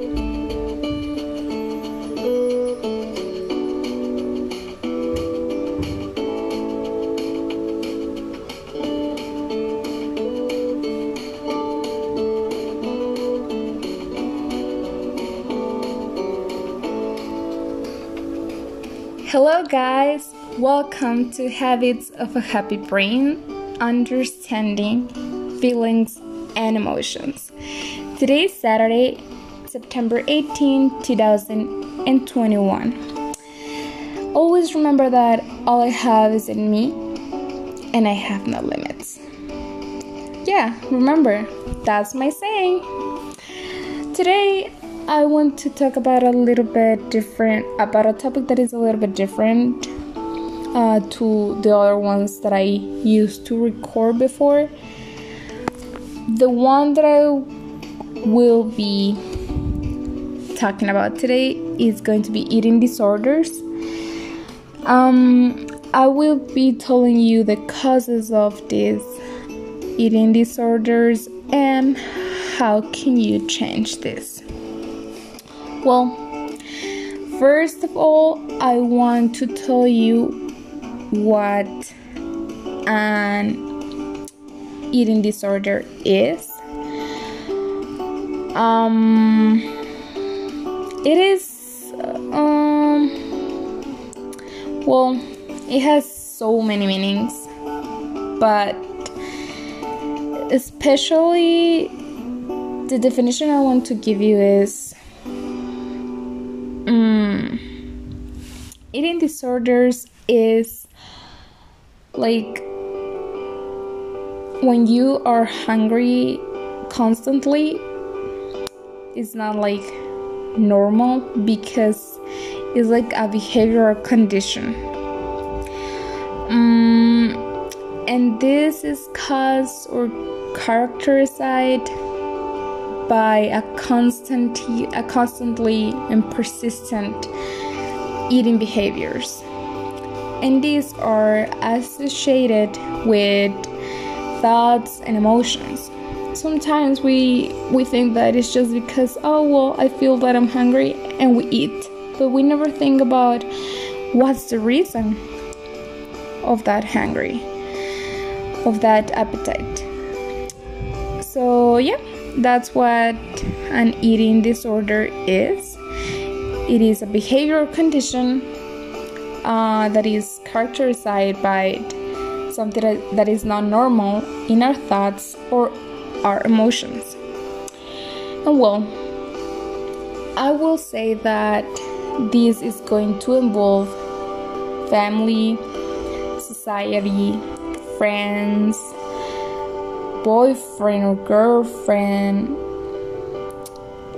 Hello, guys. Welcome to Habits of a Happy Brain Understanding Feelings and Emotions. Today is Saturday, September 18, 2021. Always remember that all I have is in me and I have no limits. Yeah, remember, that's my saying. Today, I want to talk about a little bit different, about a topic that is a little bit different uh, to the other ones that I used to record before. The one that I will be talking about today is going to be eating disorders. Um, I will be telling you the causes of these eating disorders and how can you change this. Well, first of all, I want to tell you what an eating disorder is. Um, it is, um, well, it has so many meanings, but especially the definition I want to give you is um, eating disorders is like when you are hungry constantly it's not like normal because it's like a behavioral condition. Um, and this is caused or characterized by a constant a constantly and persistent eating behaviors. And these are associated with thoughts and emotions sometimes we we think that it's just because oh well i feel that i'm hungry and we eat but we never think about what's the reason of that hungry of that appetite so yeah that's what an eating disorder is. It is a behavioral condition uh, that is characterized by something that is not normal in our thoughts or our emotions. And well, I will say that this is going to involve family, society, friends, boyfriend or girlfriend,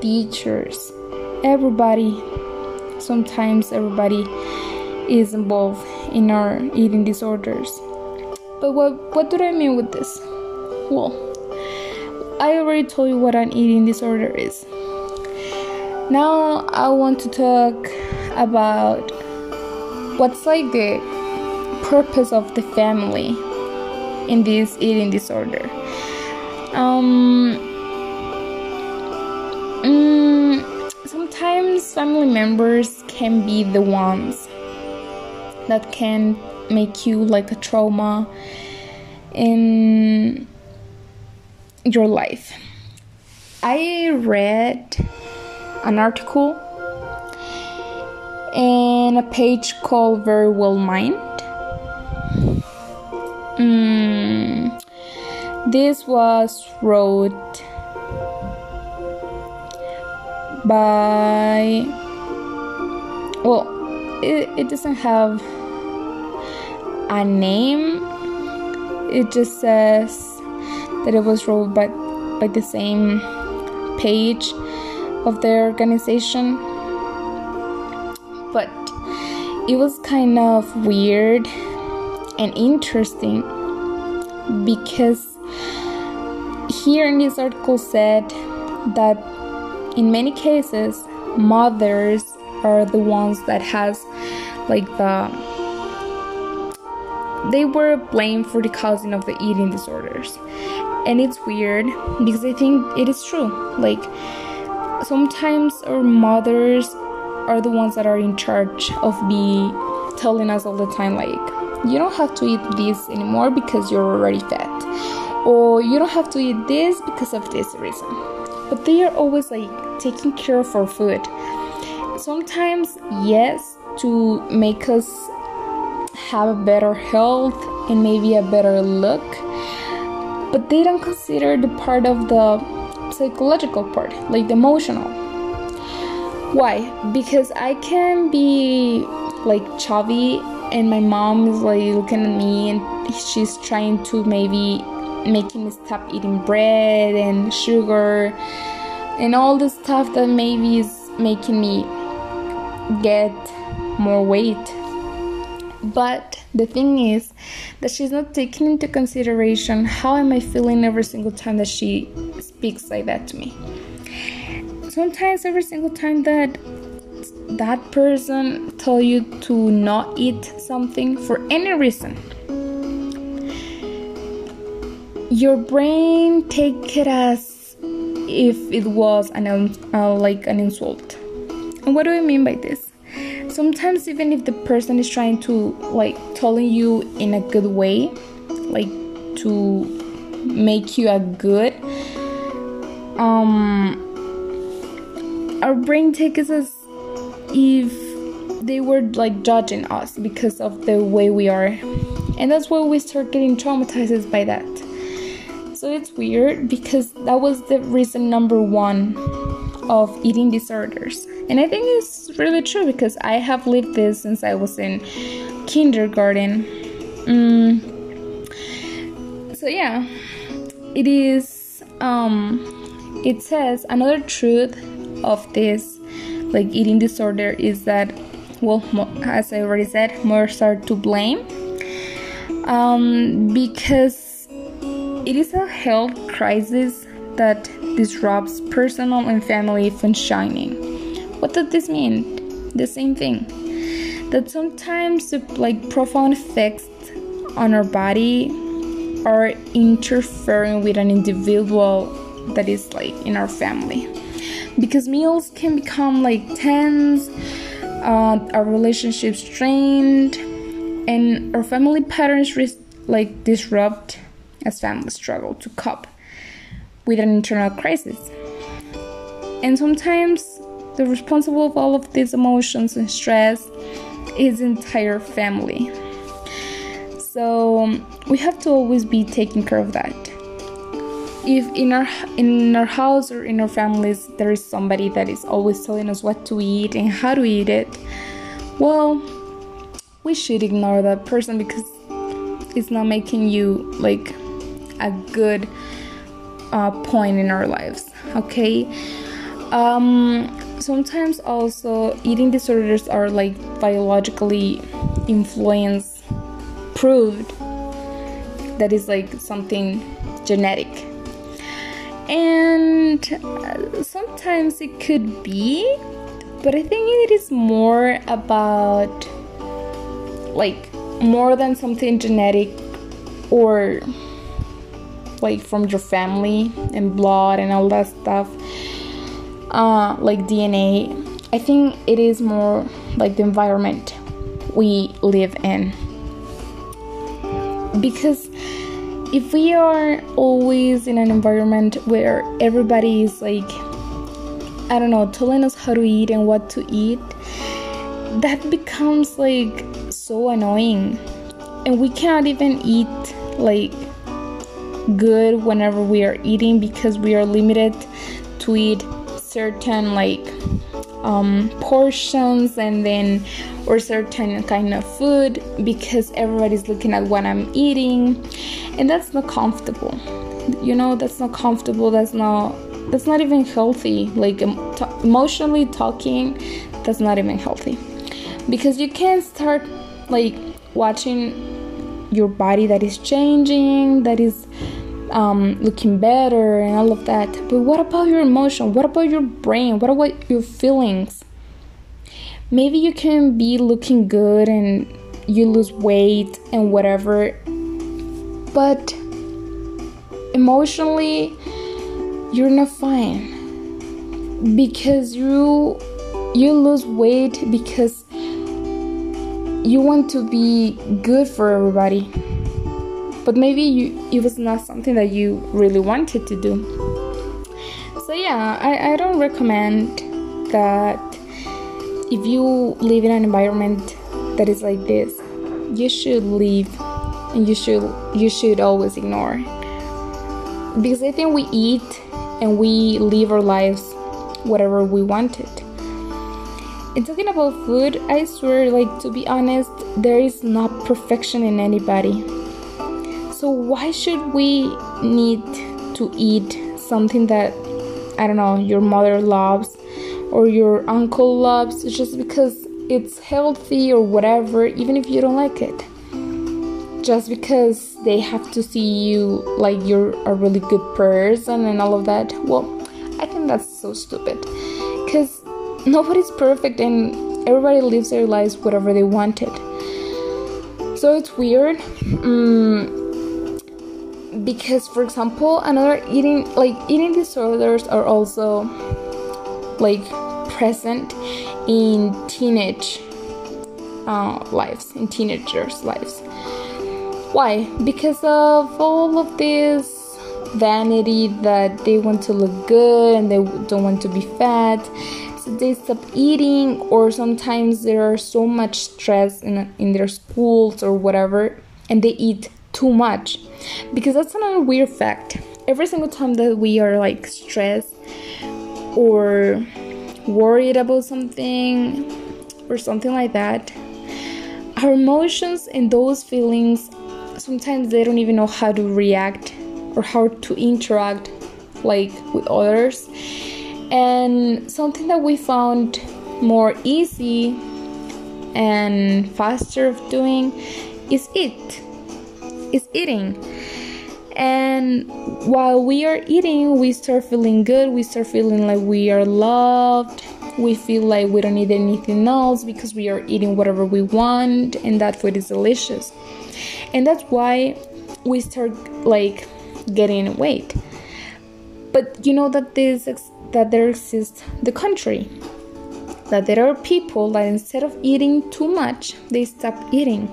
teachers, everybody. Sometimes everybody is involved in our eating disorders. But what what do I mean with this? Well, I already told you what an eating disorder is. Now I want to talk about what's like the purpose of the family in this eating disorder. Um, um, sometimes family members can be the ones that can make you like a trauma in your life. I read an article in a page called Verywell Mind. Mm, this was wrote by well it, it doesn't have a name it just says that it was wrote by by the same page of the organization. But it was kind of weird and interesting because here in this article said that in many cases mothers are the ones that has like the they were blamed for the causing of the eating disorders and it's weird because i think it is true. Like sometimes our mothers are the ones that are in charge of be telling us all the time like you don't have to eat this anymore because you're already fat or you don't have to eat this because of this reason. But they are always like taking care of our food. Sometimes yes to make us have a better health and maybe a better look but they don't consider the part of the psychological part like the emotional. Why? Because i can be like chubby and my mom is like looking at me and she's trying to maybe making me stop eating bread and sugar and all the stuff that maybe is making me get more weight but the thing is that she's not taking into consideration how am i feeling every single time that she speaks like that to me. Sometimes every single time that that person tell you to not eat something for any reason your brain take it as if it was an uh, like an insult. And what do i mean by this sometimes even if the person is trying to like telling you in a good way like to make you a good um our brain takes us if they were like judging us because of the way we are. And that's why we start getting traumatized by that. So it's weird because that was the reason number one of eating disorders and i think it's really true because i have lived this since i was in kindergarten mm. so yeah it is um it says another truth of this like eating disorder is that well as i already said more start to blame um, because it is a health crisis that disrupts personal and family functioning what does this mean? The same thing. That sometimes like profound effects on our body are interfering with an individual that is like in our family. Because meals can become like tense, uh, our relationships strained, and our family patterns like disrupt as families struggle to cope with an internal crisis. And sometimes the responsible of all of these emotions and stress is entire family. So um, we have to always be taking care of that if in our in our house or in our families there is somebody that is always telling us what to eat and how to eat it well we should ignore that person because it's not making you like a good uh, point in our lives okay? Um, sometimes also eating disorders are like biologically influenced proved that is like something genetic. And uh, sometimes it could be but i think it is more about like more than something genetic or like from your family and blood and all that stuff uh, like dna i think it is more like the environment we live in. Because if we are always in an environment where everybody is like i don't know telling us how to eat and what to eat that becomes like so annoying. And we cannot even eat like good whenever we are eating because we are limited to eat certain like um, portions and then or certain kind of food because everybody's looking at what I'm eating. And that's not comfortable. You know that's not comfortable. That's not that's not even healthy. Like t- emotionally talking that's not even healthy. Because you can't start like watching your body that is changing that is um, looking better and all of that. But what about your emotion? What about your brain? What about your feelings? Maybe you can be looking good and you lose weight and whatever but emotionally you're not fine because you you lose weight because you want to be good for everybody but maybe you, it was not something that you really wanted to do. So yeah I, I don't recommend that if you live in an environment that is like this you should leave and you should you should always ignore. Because i think we eat and we live our lives whatever we wanted. And talking about food i swear like to be honest there is not perfection in anybody so why should we need to eat something that i don't know your mother loves or your uncle loves just because it's healthy or whatever, even if you don't like it. Just because they have to see you like you're a really good person and all of that. Well, I think that's so stupid. Because nobody's perfect and everybody lives their lives whatever they wanted. So it's weird. Um, because for example another eating like eating disorders are also like present in teenage uh, lives, in teenagers' lives. Why? Because of all of this vanity that they want to look good and they don't want to be fat. So they stop eating, or sometimes there are so much stress in, in their schools or whatever, and they eat too much. Because that's another weird fact. Every single time that we are like stressed or worried about something or something like that our emotions and those feelings sometimes they don't even know how to react or how to interact like with others and something that we found more easy and faster of doing is eat is eating. And while we are eating we start feeling good. We start feeling like we are loved. We feel like we don't need anything else because we are eating whatever we want and that food is delicious. And that's why we start like getting weight. But you know that this that there exists the country that there are people that instead of eating too much they stop eating.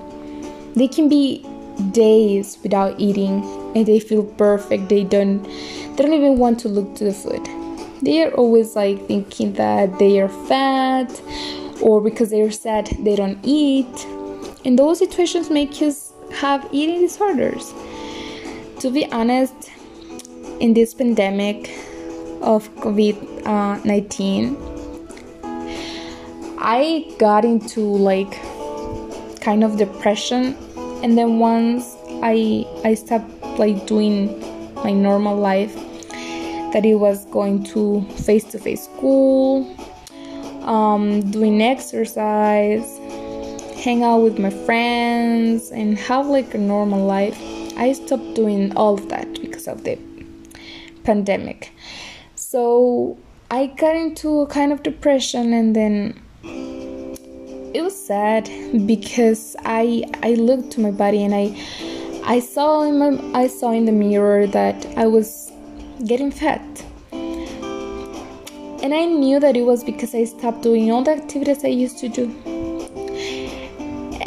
They can be days without eating and they feel perfect they don't they don't even want to look to the food. They are always like thinking that they are fat or because they are sad they don't eat. And those situations make us have eating disorders. To be honest in this pandemic of covid-19 uh, i got into like kind of depression and then once i i stopped like doing my normal life that it was going to face-to-face school um, doing exercise hang out with my friends and have like a normal life i stopped doing all of that because of the pandemic. So i got into a kind of depression and then it was sad because I I looked to my body and I I saw in my I saw in the mirror that I was getting fat. And I knew that it was because I stopped doing all the activities I used to do.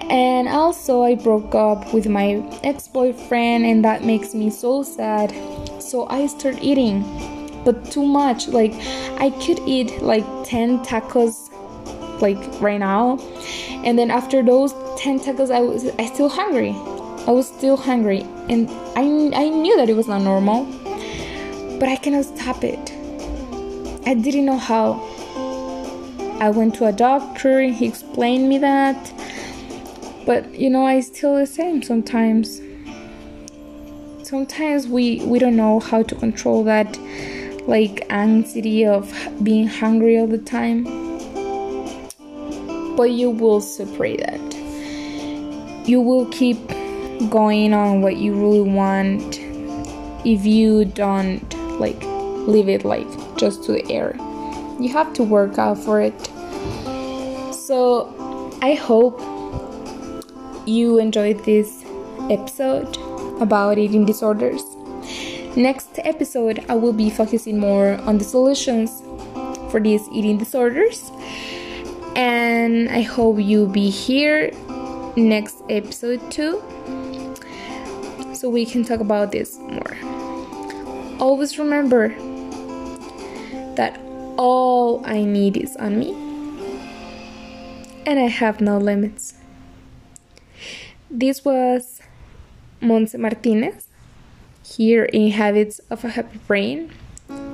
And also I broke up with my ex-boyfriend and that makes me so sad. So I started eating but too much. Like I could eat like 10 tacos like right now. And then after those 10 tacos i was i still hungry. I was still hungry. And i i knew that it was not normal but i cannot stop it. I didn't know how. I went to a doctor and he explained me that. But you know i still the same sometimes. Sometimes we we don't know how to control that like anxiety of being hungry all the time but you will separate that. You will keep going on what you really want if you don't like leave it like just to the air. You have to work out for it. So I hope you enjoyed this episode about eating disorders. Next episode, I will be focusing more on the solutions for these eating disorders. And I hope you'll be here next episode too so we can talk about this more. Always remember that all I need is on me and I have no limits. This was Monse Martinez here in Habits of a Happy Brain,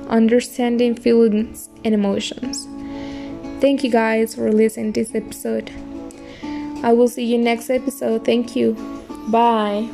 understanding feelings and emotions. Thank you guys for listening to this episode. I will see you next episode. Thank you. Bye.